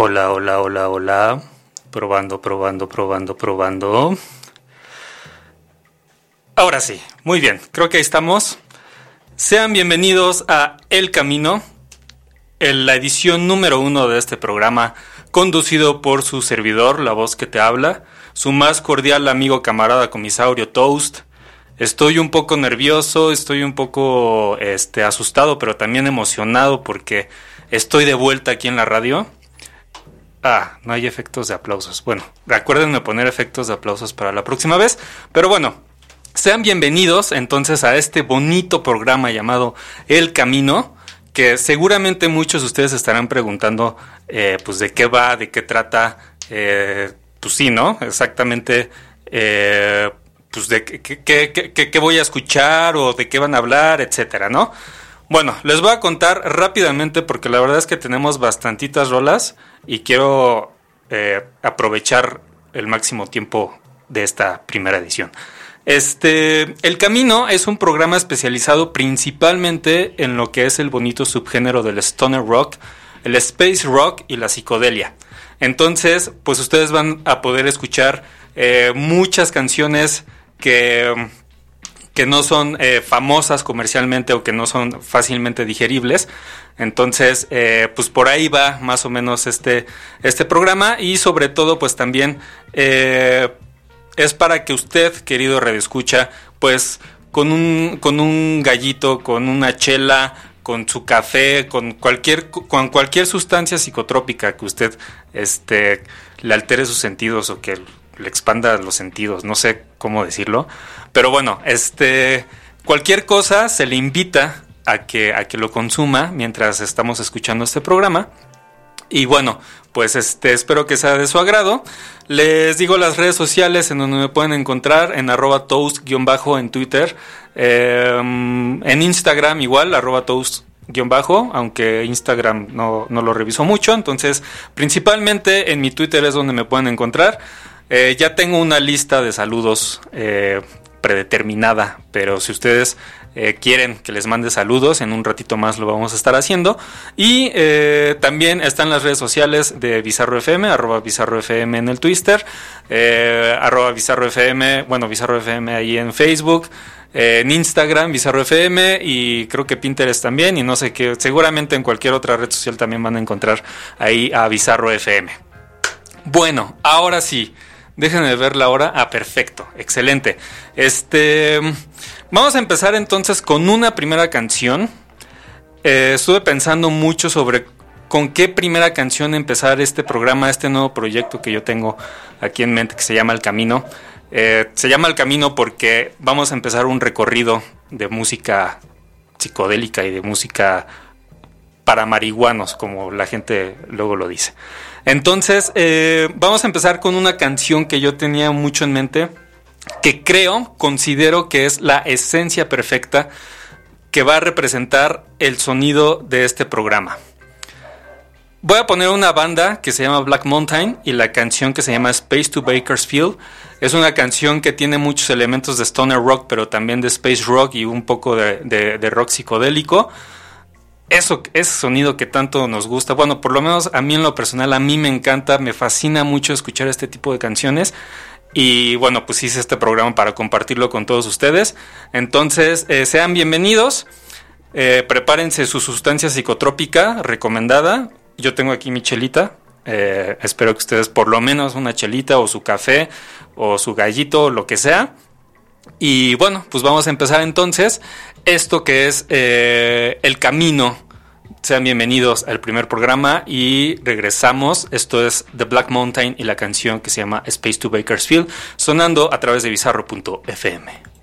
Hola, hola, hola, hola. Probando, probando, probando, probando. Ahora sí, muy bien, creo que ahí estamos. Sean bienvenidos a El Camino, en la edición número uno de este programa, conducido por su servidor, la voz que te habla, su más cordial amigo camarada comisaurio Toast. Estoy un poco nervioso, estoy un poco este, asustado, pero también emocionado porque estoy de vuelta aquí en la radio. Ah, no hay efectos de aplausos. Bueno, recuérdenme poner efectos de aplausos para la próxima vez. Pero bueno, sean bienvenidos entonces a este bonito programa llamado El Camino, que seguramente muchos de ustedes estarán preguntando, eh, pues de qué va, de qué trata. Eh, pues sí, ¿no? Exactamente. Eh, pues de qué, qué, qué voy a escuchar o de qué van a hablar, etcétera, ¿no? Bueno, les voy a contar rápidamente porque la verdad es que tenemos bastantitas rolas y quiero eh, aprovechar el máximo tiempo de esta primera edición. Este, El Camino es un programa especializado principalmente en lo que es el bonito subgénero del stoner rock, el space rock y la psicodelia. Entonces, pues ustedes van a poder escuchar eh, muchas canciones que que no son eh, famosas comercialmente o que no son fácilmente digeribles. Entonces, eh, pues por ahí va más o menos este, este programa y sobre todo pues también eh, es para que usted, querido redescucha, pues con un, con un gallito, con una chela, con su café, con cualquier, con cualquier sustancia psicotrópica que usted este, le altere sus sentidos o que le expanda los sentidos, no sé cómo decirlo, pero bueno, este cualquier cosa se le invita a que a que lo consuma mientras estamos escuchando este programa. Y bueno, pues este espero que sea de su agrado. Les digo las redes sociales en donde me pueden encontrar en arroba toast-bajo en Twitter, em, en Instagram igual, arroba toast bajo, aunque Instagram no, no, lo reviso mucho, entonces principalmente en mi Twitter es donde me pueden encontrar. Eh, ya tengo una lista de saludos eh, predeterminada, pero si ustedes eh, quieren que les mande saludos, en un ratito más lo vamos a estar haciendo. Y también están las redes sociales de Bizarro FM, arroba Bizarro FM en el Twitter, arroba Bizarro FM, bueno, Bizarro FM ahí en Facebook. en Instagram, Bizarro FM y creo que Pinterest también y no sé qué, seguramente en cualquier otra red social también van a encontrar ahí a Bizarro FM. Bueno, ahora sí, Déjenme ver la hora. Ah, perfecto. Excelente. Este. Vamos a empezar entonces con una primera canción. Eh, estuve pensando mucho sobre con qué primera canción empezar este programa, este nuevo proyecto que yo tengo aquí en mente que se llama El Camino. Eh, se llama El Camino porque vamos a empezar un recorrido de música psicodélica y de música para marihuanos, como la gente luego lo dice. Entonces, eh, vamos a empezar con una canción que yo tenía mucho en mente, que creo, considero que es la esencia perfecta que va a representar el sonido de este programa. Voy a poner una banda que se llama Black Mountain y la canción que se llama Space to Bakersfield. Es una canción que tiene muchos elementos de stoner rock, pero también de space rock y un poco de rock psicodélico eso, ese sonido que tanto nos gusta. Bueno, por lo menos a mí en lo personal, a mí me encanta, me fascina mucho escuchar este tipo de canciones. Y bueno, pues hice este programa para compartirlo con todos ustedes. Entonces, eh, sean bienvenidos. Eh, prepárense su sustancia psicotrópica recomendada. Yo tengo aquí mi chelita. Eh, espero que ustedes por lo menos una chelita o su café o su gallito, lo que sea. Y bueno, pues vamos a empezar entonces esto que es eh, el camino. Sean bienvenidos al primer programa y regresamos. Esto es The Black Mountain y la canción que se llama Space to Bakersfield, sonando a través de bizarro.fm.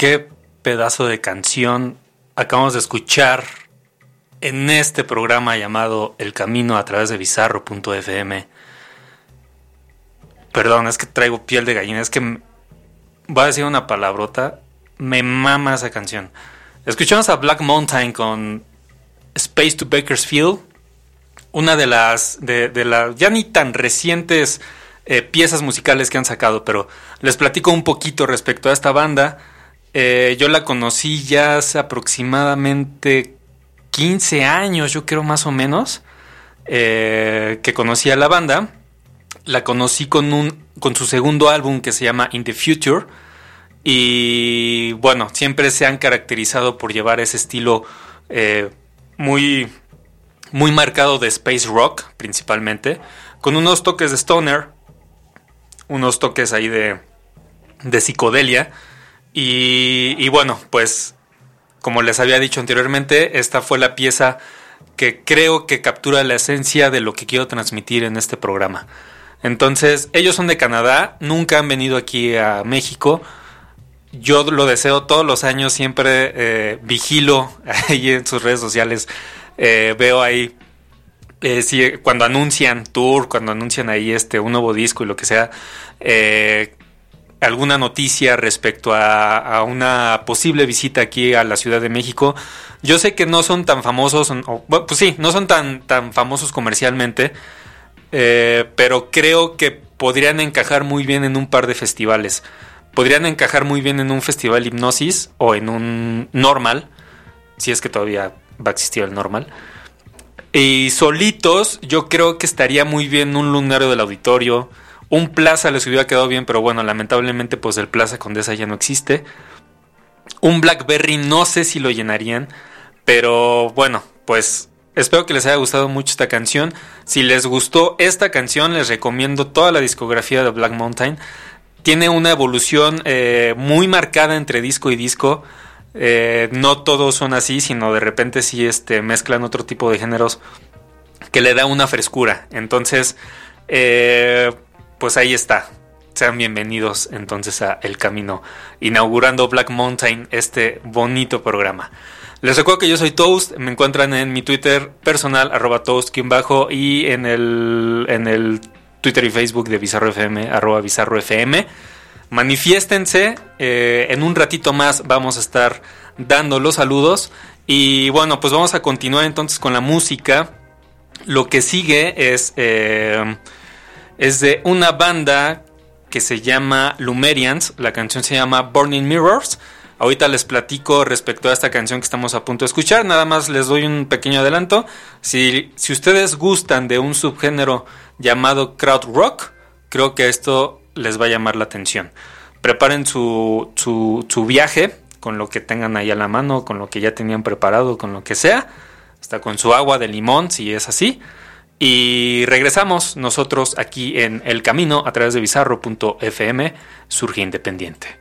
Qué pedazo de canción acabamos de escuchar en este programa llamado El Camino a través de bizarro.fm. Perdón, es que traigo piel de gallina, es que voy a decir una palabrota, me mama esa canción. Escuchamos a Black Mountain con Space to Bakersfield, una de las, de, las ya ni tan recientes eh, piezas musicales que han sacado, pero les platico un poquito respecto a esta banda. Eh, yo la conocí ya hace aproximadamente 15 años, yo creo más o menos, eh, que conocí a la banda. La conocí con, un, con su segundo álbum que se llama In the Future. Y bueno, siempre se han caracterizado por llevar ese estilo eh, muy, muy marcado de space rock, principalmente, con unos toques de stoner, unos toques ahí de, de psicodelia y, bueno, pues como les había dicho anteriormente, esta fue la pieza que creo que captura la esencia de lo que quiero transmitir en este programa. Entonces, ellos son de Canadá, nunca han venido aquí a México. Yo lo deseo todos los años, siempre eh, vigilo ahí en sus redes sociales, eh, veo ahí eh, cuando anuncian tour, cuando anuncian ahí este un nuevo disco y lo que sea, eh, alguna noticia respecto a, una posible visita aquí a la Ciudad de México. Yo sé que no son tan famosos, pues sí, no son tan, tan famosos comercialmente, eh, pero creo que podrían encajar muy bien en un par de festivales. Podrían encajar muy bien en un festival hipnosis o en un normal, si es que todavía va a existir el normal. Y solitos, yo creo que estaría muy bien un lunario del auditorio un Plaza les hubiera quedado bien, pero bueno, lamentablemente pues el Plaza Condesa ya no existe. Un Blackberry no sé si lo llenarían, pero bueno, pues espero que les haya gustado mucho esta canción. Si les gustó esta canción, les recomiendo toda la discografía de Black Mountain. Tiene una evolución eh, muy marcada entre disco y disco. Eh, no todos son así, sino de repente sí este, mezclan otro tipo de géneros que le da una frescura. Entonces, eh, pues ahí está. Sean bienvenidos entonces a El Camino, inaugurando Black Mountain, este bonito programa. Les recuerdo que yo soy Toast, me encuentran en mi Twitter personal, arroba Toast, y en el, en el Twitter y Facebook de Bizarro FM, arroba. Manifiéstense, eh, en un ratito más vamos a estar dando los saludos. Y bueno, pues vamos a continuar entonces con la música. Lo que sigue es... Eh, es de una banda que se llama Lumerians. La canción se llama Burning Mirrors. Ahorita les platico respecto a esta canción que estamos a punto de escuchar. Nada más les doy un pequeño adelanto. Si, si ustedes gustan de un subgénero llamado crowd rock, creo que esto les va a llamar la atención. Preparen su, su, su viaje con lo que tengan ahí a la mano, con lo que ya tenían preparado, con lo que sea. Hasta con su agua de limón, si es así. Y regresamos nosotros aquí en El Camino a través de bizarro.fm, Surge Independiente.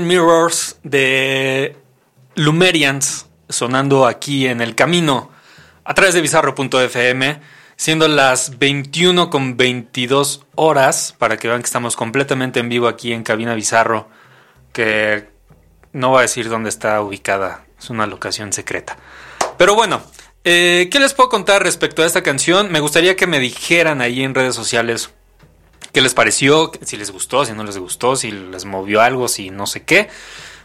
Mirrors de Lumerians sonando aquí en el camino a través de bizarro.fm, siendo las 21 con 22 horas, para que vean que estamos completamente en vivo aquí en Cabina Bizarro, que no voy a decir dónde está ubicada, es una locación secreta. Pero bueno, eh, ¿qué les puedo contar respecto a esta canción? Me gustaría que me dijeran ahí en redes sociales qué les pareció, si les gustó, si no les gustó, si les movió algo, si no sé qué.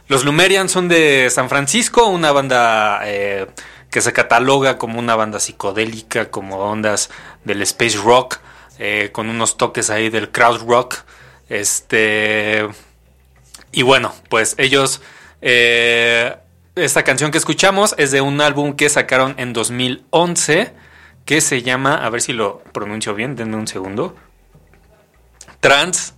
Los Lumerians son de San Francisco, una banda eh, que se cataloga como una banda psicodélica, como ondas del space rock, eh, con unos toques ahí del crowd rock. Este. Y bueno, pues ellos. Eh, esta canción que escuchamos es de un álbum que sacaron en 2011 que se llama, a ver si lo pronuncio bien, denme un segundo. Trans,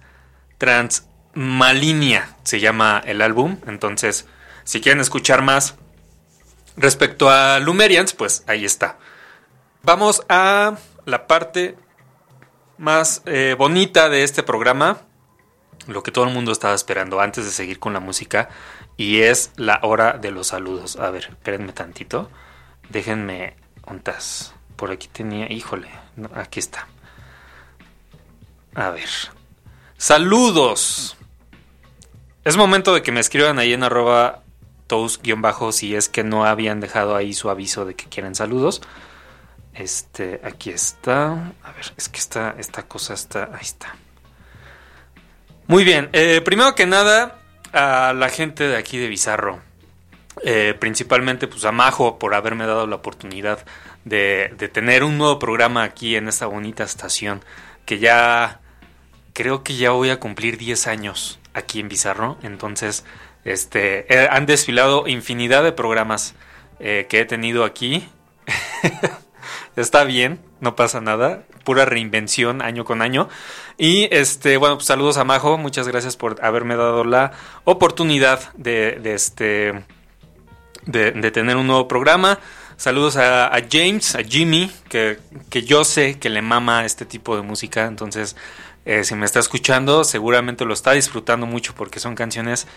Trans Malinia se llama el álbum. Entonces, si quieren escuchar más respecto a Lumerians, pues ahí está. Vamos a la parte más eh, bonita de este programa. Lo que todo el mundo estaba esperando antes de seguir con la música. Y es la hora de los saludos. A ver, espérenme tantito. Déjenme juntas. Por aquí tenía. Híjole. aquí está. A ver. Saludos. Es momento de que me escriban ahí en arroba toast-bajo si es que no habían dejado ahí su aviso de que quieren saludos. Este, aquí está. A ver, es que esta, esta cosa está. Ahí está. Muy bien. Eh, primero que nada, a la gente de aquí de Bizarro. Eh, principalmente pues a Majo por haberme dado la oportunidad de, de tener un nuevo programa aquí en esta bonita estación. Que ya creo que ya voy a cumplir 10 años aquí en Bizarro. Entonces, este, eh, han desfilado infinidad de programas eh, que he tenido aquí. Está bien, no pasa nada. Pura reinvención año con año. Y este, bueno, pues saludos a Majo. Muchas gracias por haberme dado la oportunidad de, este. De, tener un nuevo programa. Saludos a, James, a Jimmy, que, que, yo sé que le mama este tipo de música. Entonces, eh, si me está escuchando, seguramente lo está disfrutando mucho porque son canciones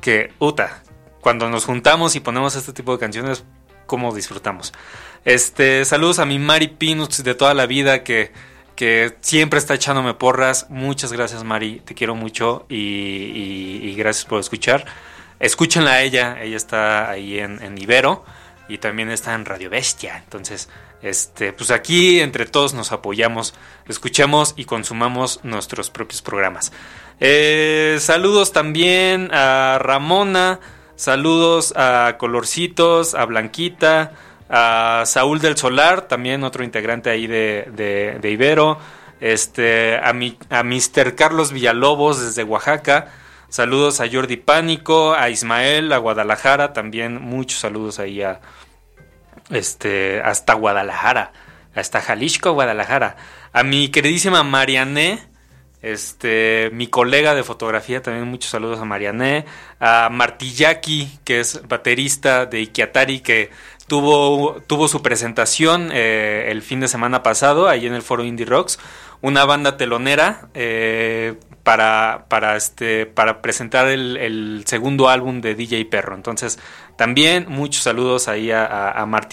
que, uta, cuando nos juntamos y ponemos este tipo de canciones, ¿cómo disfrutamos? Este, saludos a mi Mari Pinuts de toda la vida que, que siempre está echándome porras. Muchas gracias, Mari, te quiero mucho y, gracias por escuchar. Escúchenla a ella, ella está ahí en Ibero y también está en Radio Bestia. Entonces, este, pues aquí entre todos nos apoyamos, escuchamos y consumamos nuestros propios programas. Eh, saludos también a Ramona, saludos a Colorcitos, a Blanquita, a Saúl del Solar, también otro integrante ahí de, de, Ibero, este, a, mi, a Mr. Carlos Villalobos desde Oaxaca. Saludos a Jordi Pánico, a Ismael, a Guadalajara, también muchos saludos ahí a, este, hasta Guadalajara, hasta Jalisco, Guadalajara. A mi queridísima Mariané, este, mi colega de fotografía, también muchos saludos a Mariané, a Martillaki, que es baterista de Ikiatari, que tuvo, tuvo su presentación eh, el fin de semana pasado, ahí en el foro Indie Rocks, una banda telonera eh, para, para, este, para presentar el, segundo álbum de DJ Perro. Entonces, también muchos saludos ahí a, a,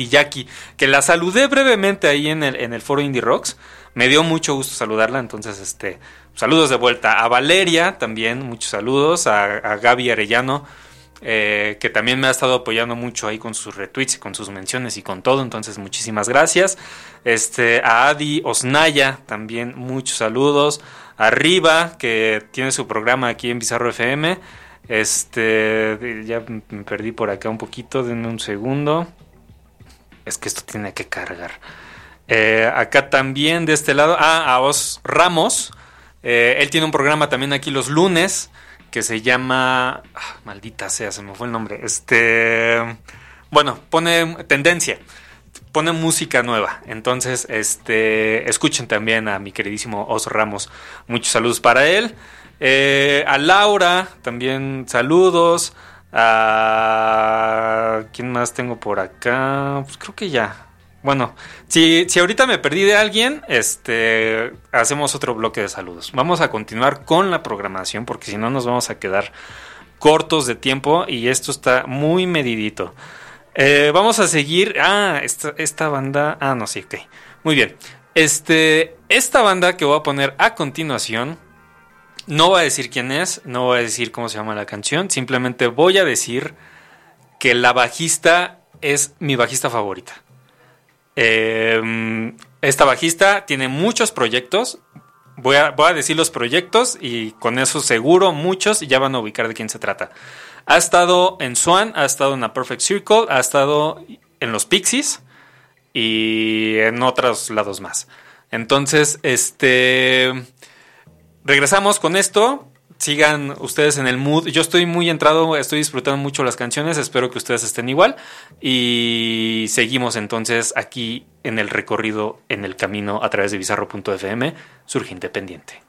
que la saludé brevemente ahí en el, en el foro Indie Rocks. Me dio mucho gusto saludarla, entonces este saludos de vuelta. A Valeria también, muchos saludos. A, a Gaby Arellano, eh, que también me ha estado apoyando mucho ahí con sus retweets y con sus menciones y con todo. Entonces, muchísimas gracias. Este, a Adi Osnaya, también muchos saludos. Arriba, que tiene su programa aquí en Bizarro FM. Este, ya me perdí por acá un poquito, denme un segundo. Es que esto tiene que cargar. Eh, acá también de este lado, ah, a Os Ramos. Eh, él tiene un programa también aquí los lunes que se llama. Ah, maldita sea, se me fue el nombre. Este. Bueno, pone tendencia. Pone música nueva. Entonces, este. Escuchen también a mi queridísimo Os Ramos. Muchos saludos para él. Eh, a Laura, también saludos. A. ¿Quién más tengo por acá? Pues creo que ya. Bueno, si, si ahorita me perdí de alguien, este, hacemos otro bloque de saludos. Vamos a continuar con la programación porque si no nos vamos a quedar cortos de tiempo y esto está muy medidito. Eh, vamos a seguir. Ah, esta, banda. Ah, no, sí, ok. Muy bien. Este, esta banda que voy a poner a continuación, no voy a decir quién es, no voy a decir cómo se llama la canción, simplemente voy a decir que la bajista es mi bajista favorita. Em, esta bajista tiene muchos proyectos. Voy a, voy a, decir los proyectos y con eso seguro muchos ya van a ubicar de quién se trata. Ha estado en Swan, ha estado en A Perfect Circle, ha estado en los Pixies y en otros lados más. Entonces, este. Regresamos con esto. Sigan ustedes en el mood. Yo estoy muy entrado, estoy disfrutando mucho las canciones. Espero que ustedes estén igual. Y seguimos entonces aquí en el recorrido, en el camino a través de bizarro.fm. Surge Independiente.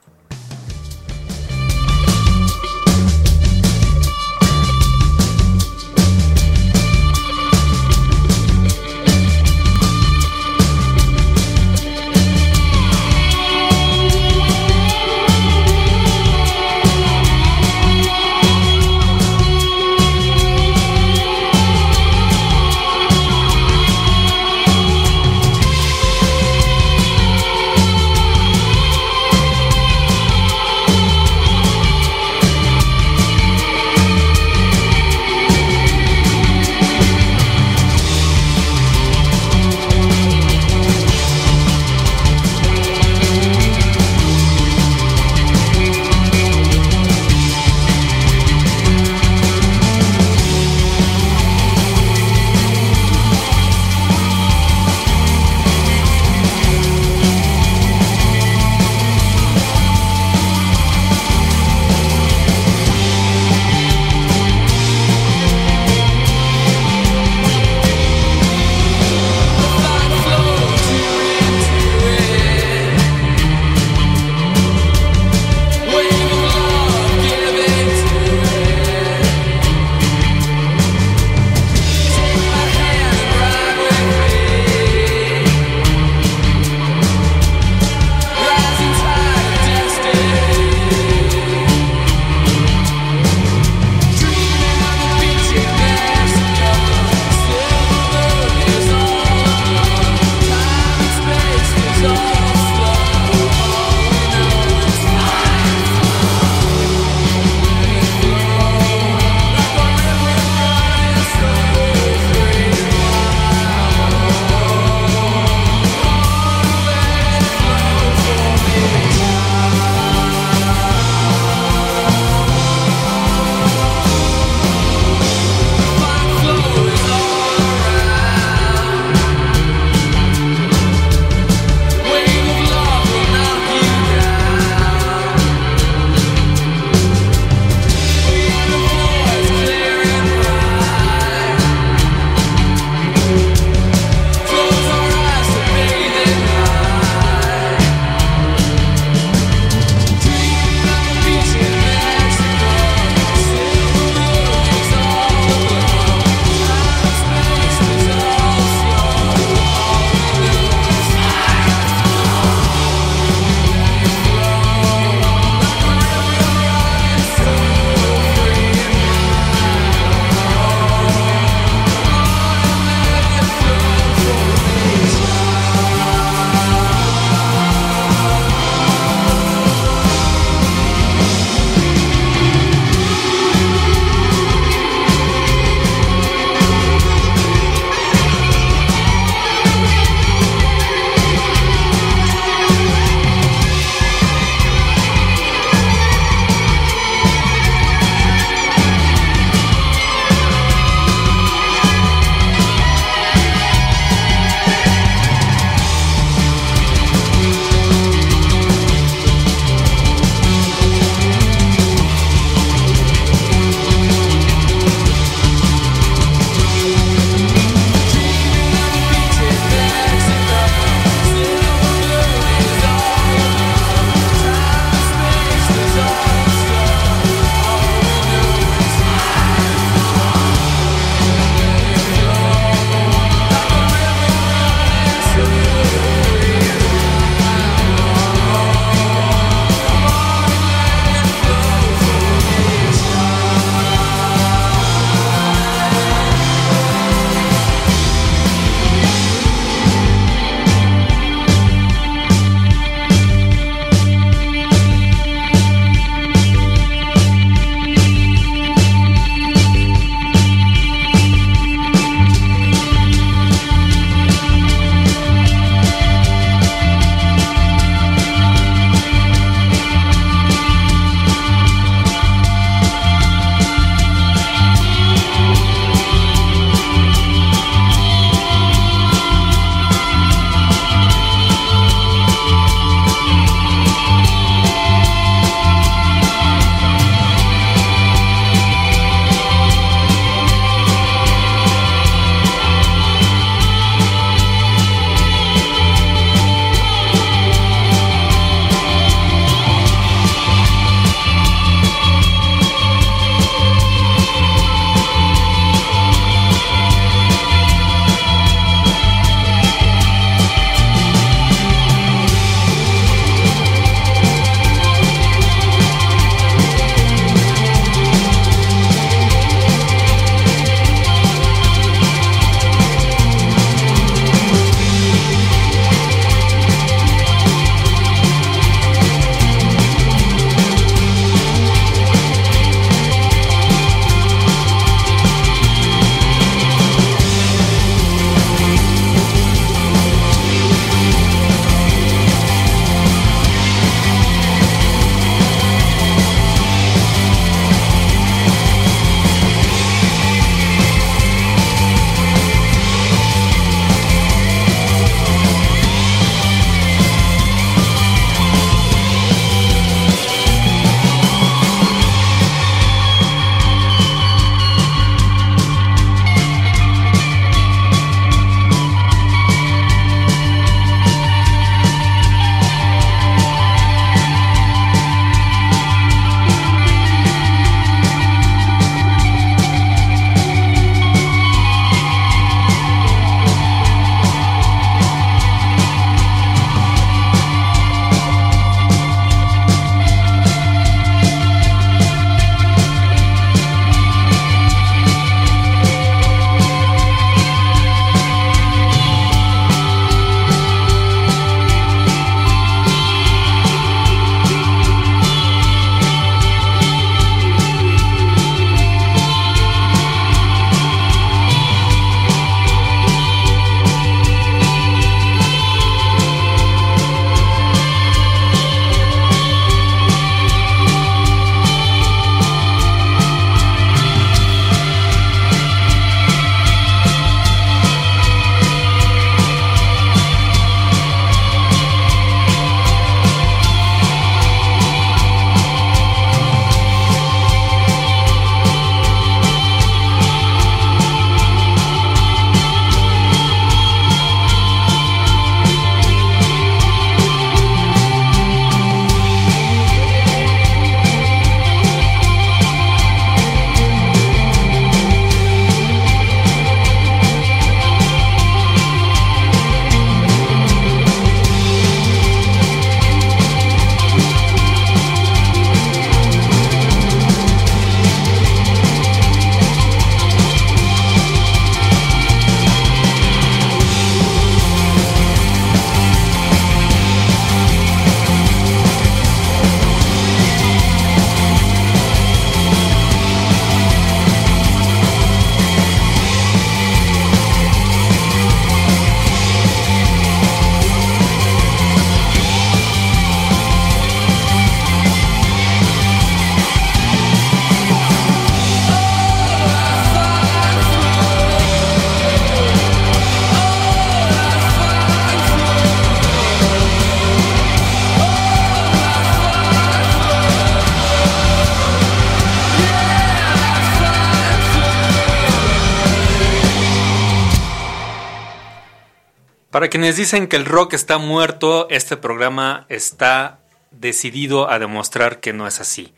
Para quienes dicen que el rock está muerto, este programa está decidido a demostrar que no es así.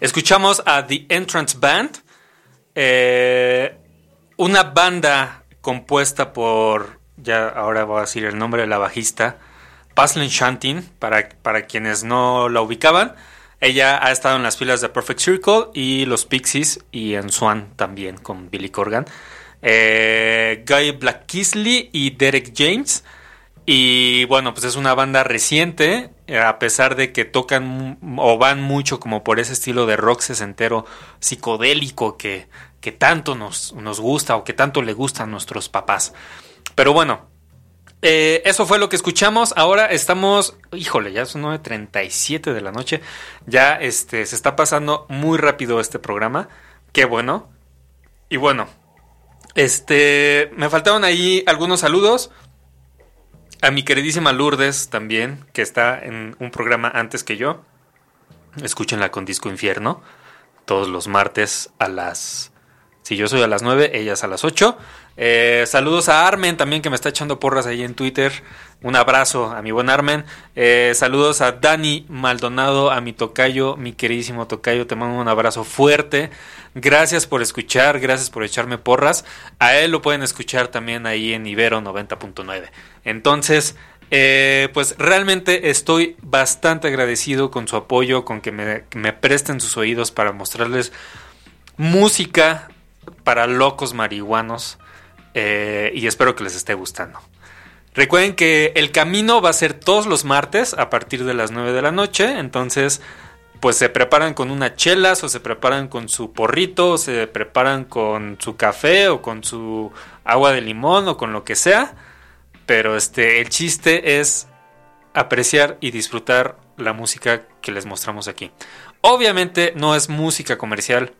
Escuchamos a The Entrance Band, eh, una banda compuesta por, ya ahora voy a decir el nombre de la bajista, Paslin Shantin, para, para quienes no la ubicaban. Ella ha estado en las filas de Perfect Circle y los Pixies y en Swan también con Billy Corgan eh, Guy Blackisley y Derek James. Y bueno, pues es una banda reciente, eh, a pesar de que tocan o van mucho como por ese estilo de rock sesentero psicodélico que, que tanto nos, nos gusta o que tanto le gusta a nuestros papás. Pero bueno, eh, eso fue lo que escuchamos. Ahora estamos, híjole, ya son 9.37 de la noche. Ya este, se está pasando muy rápido este programa. Qué bueno. Y bueno, este, me faltaron ahí algunos saludos. A mi queridísima Lourdes también, que está en un programa antes que yo. Escúchenla con Disco Infierno. Todos los martes a las... Si yo soy a las 9, ellas a las 8. Eh, saludos a Armen también que me está echando porras ahí en Twitter. Un abrazo a mi buen Armen. Eh, saludos a Dani Maldonado, a mi tocayo, mi queridísimo tocayo. Te mando un abrazo fuerte. Gracias por escuchar, gracias por echarme porras. A él lo pueden escuchar también ahí en Ibero 90.9. Entonces, eh, pues realmente estoy bastante agradecido con su apoyo, con que me, presten sus oídos para mostrarles música para locos marihuanos. Eh, y espero que les esté gustando. Recuerden que el camino va a ser todos los martes a partir de las 9 de la noche. Entonces, pues se preparan con una chelas o se preparan con su porrito o se preparan con su café o con su agua de limón o con lo que sea. Pero este, el chiste es apreciar y disfrutar la música que les mostramos aquí. Obviamente no es música comercial,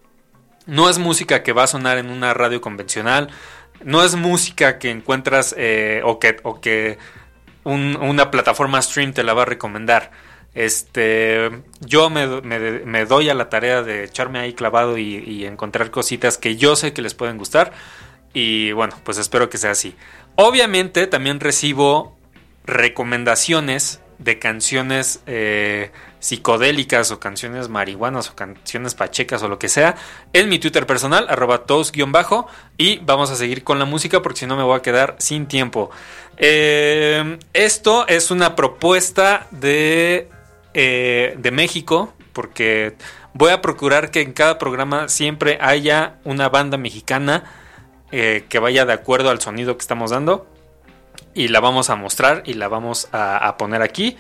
no es música que va a sonar en una radio convencional, no es música que encuentras eh, o que, o que una plataforma stream te la va a recomendar. Este, yo me, doy a la tarea de echarme ahí clavado y, encontrar cositas que yo sé que les pueden gustar. Y bueno, pues espero que sea así. Obviamente también recibo recomendaciones de canciones eh, psicodélicas o canciones marihuanas o canciones pachecas o lo que sea en mi Twitter personal, arroba tos-bajo. Y vamos a seguir con la música porque si no me voy a quedar sin tiempo. Eh, esto es una propuesta de, eh, de México porque voy a procurar que en cada programa siempre haya una banda mexicana que vaya de acuerdo al sonido que estamos dando y la vamos a mostrar y la vamos a, poner aquí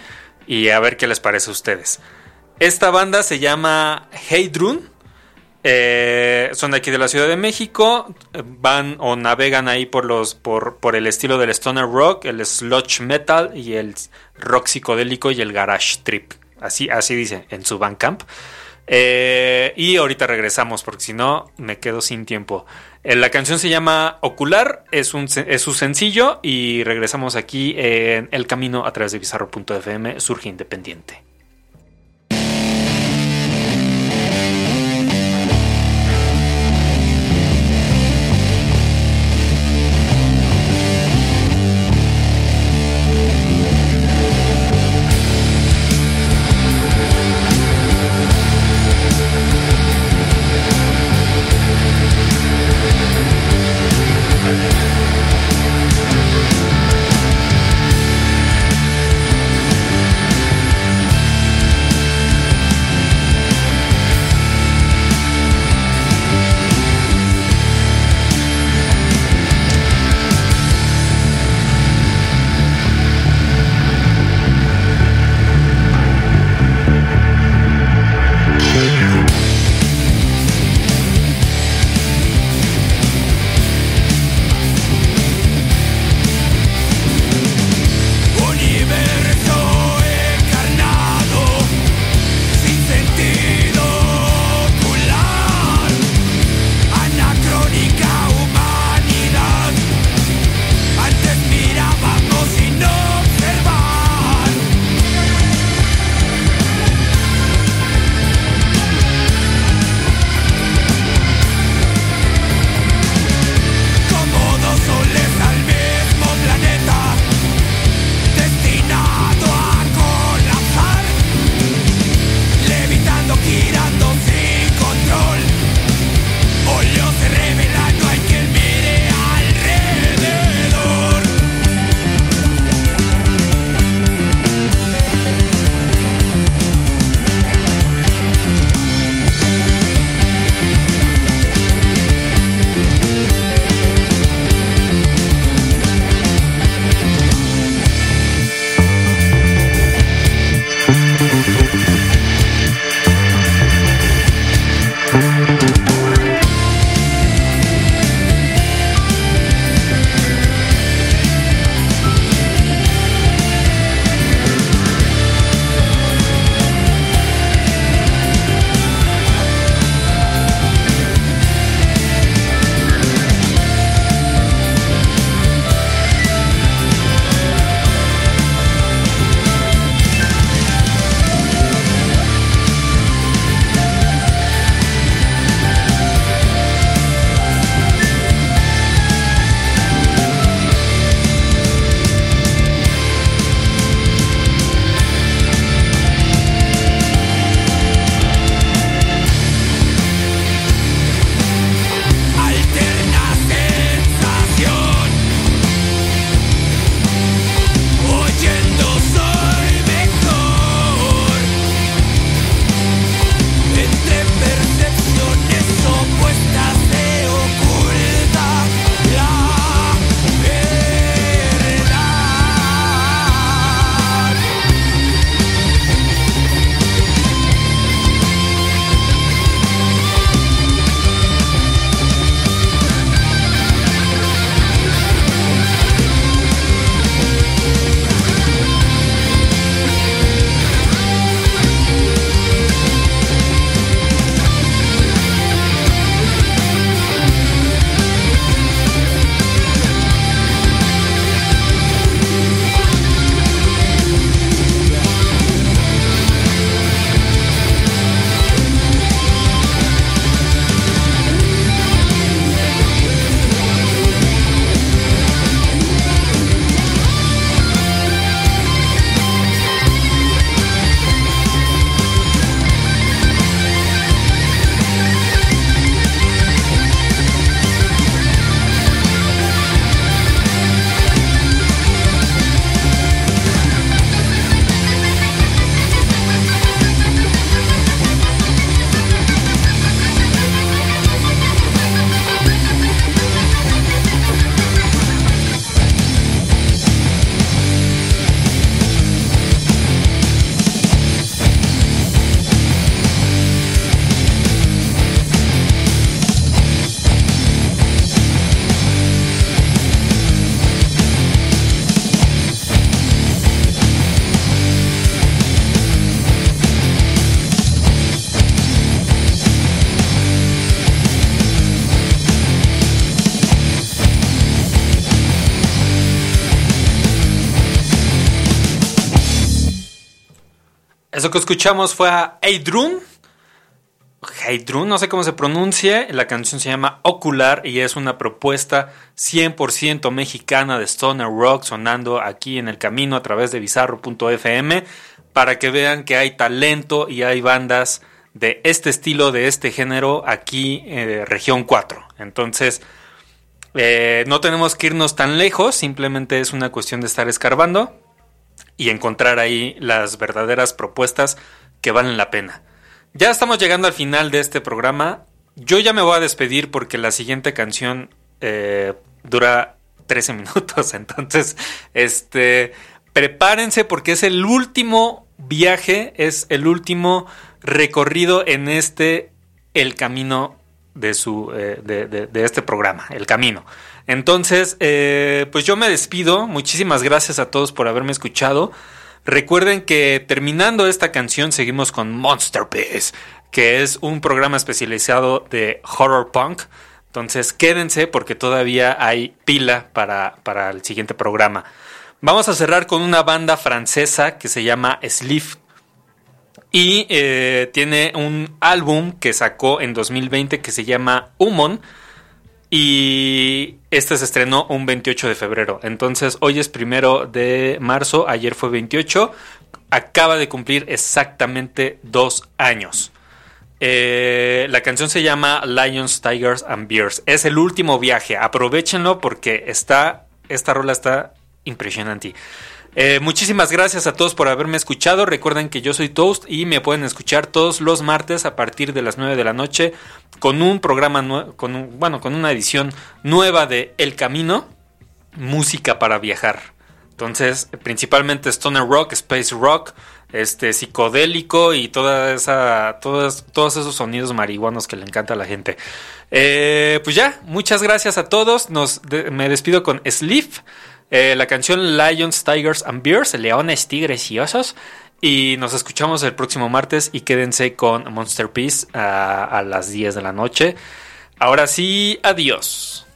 y a ver qué les parece a ustedes. Esta banda se llama Heydrun. Eh, son de aquí de la Ciudad de México. Van o navegan ahí por los por, por el estilo del stoner rock, el sludge metal y el rock psicodélico y el garage trip. Así, así dice en su Bandcamp. Eh, y ahorita regresamos porque si no me quedo sin tiempo. Eh, la canción se llama Ocular, es, un, es su sencillo y regresamos aquí en El Camino a través de bizarro.fm, surge independiente. Escuchamos fue a Heidrun. Heidrun, no sé cómo se pronuncie. La canción se llama Ocular y es una propuesta 100% mexicana de Stoner Rock sonando aquí en el camino a través de bizarro.fm para que vean que hay talento y hay bandas de este estilo, de este género aquí en región 4. Entonces, eh, no tenemos que irnos tan lejos, simplemente es una cuestión de estar escarbando y encontrar ahí las verdaderas propuestas que valen la pena. Ya estamos llegando al final de este programa. Yo ya me voy a despedir porque la siguiente canción eh, dura 13 minutos. Entonces, este, prepárense porque es el último viaje, es el último recorrido en este, el camino de, su, eh, de, este programa, el camino. Entonces, eh, pues yo me despido. Muchísimas gracias a todos por haberme escuchado. Recuerden que terminando esta canción seguimos con Monster Piece, que es un programa especializado de horror punk. Entonces quédense porque todavía hay pila para, para el siguiente programa. Vamos a cerrar con una banda francesa que se llama Sleep y eh, tiene un álbum que sacó en 2020 que se llama Humon. Y este se estrenó un 28 de febrero. Entonces hoy es primero de marzo, ayer fue 28. Acaba de cumplir exactamente dos años. Eh, la canción se llama Lions, Tigers and Bears. Es el último viaje. Aprovechenlo porque está. Esta rola está impresionante. Eh, muchísimas gracias a todos por haberme escuchado. Recuerden que yo soy Toast y me pueden escuchar todos los martes a partir de las 9 de la noche con un programa, con bueno, con una edición nueva de El Camino, música para viajar. Entonces, principalmente Stoner Rock, Space Rock, este psicodélico y toda esa, todos, todos esos sonidos marihuanos que le encanta a la gente. Eh, pues ya, muchas gracias a todos. Nos, me despido con Sleep. Eh, la canción Lions, Tigers and Bears, Leones, Tigres y Osos. Y nos escuchamos el próximo martes y quédense con Monster Peace a, a las 10 de la noche. Ahora sí, adiós.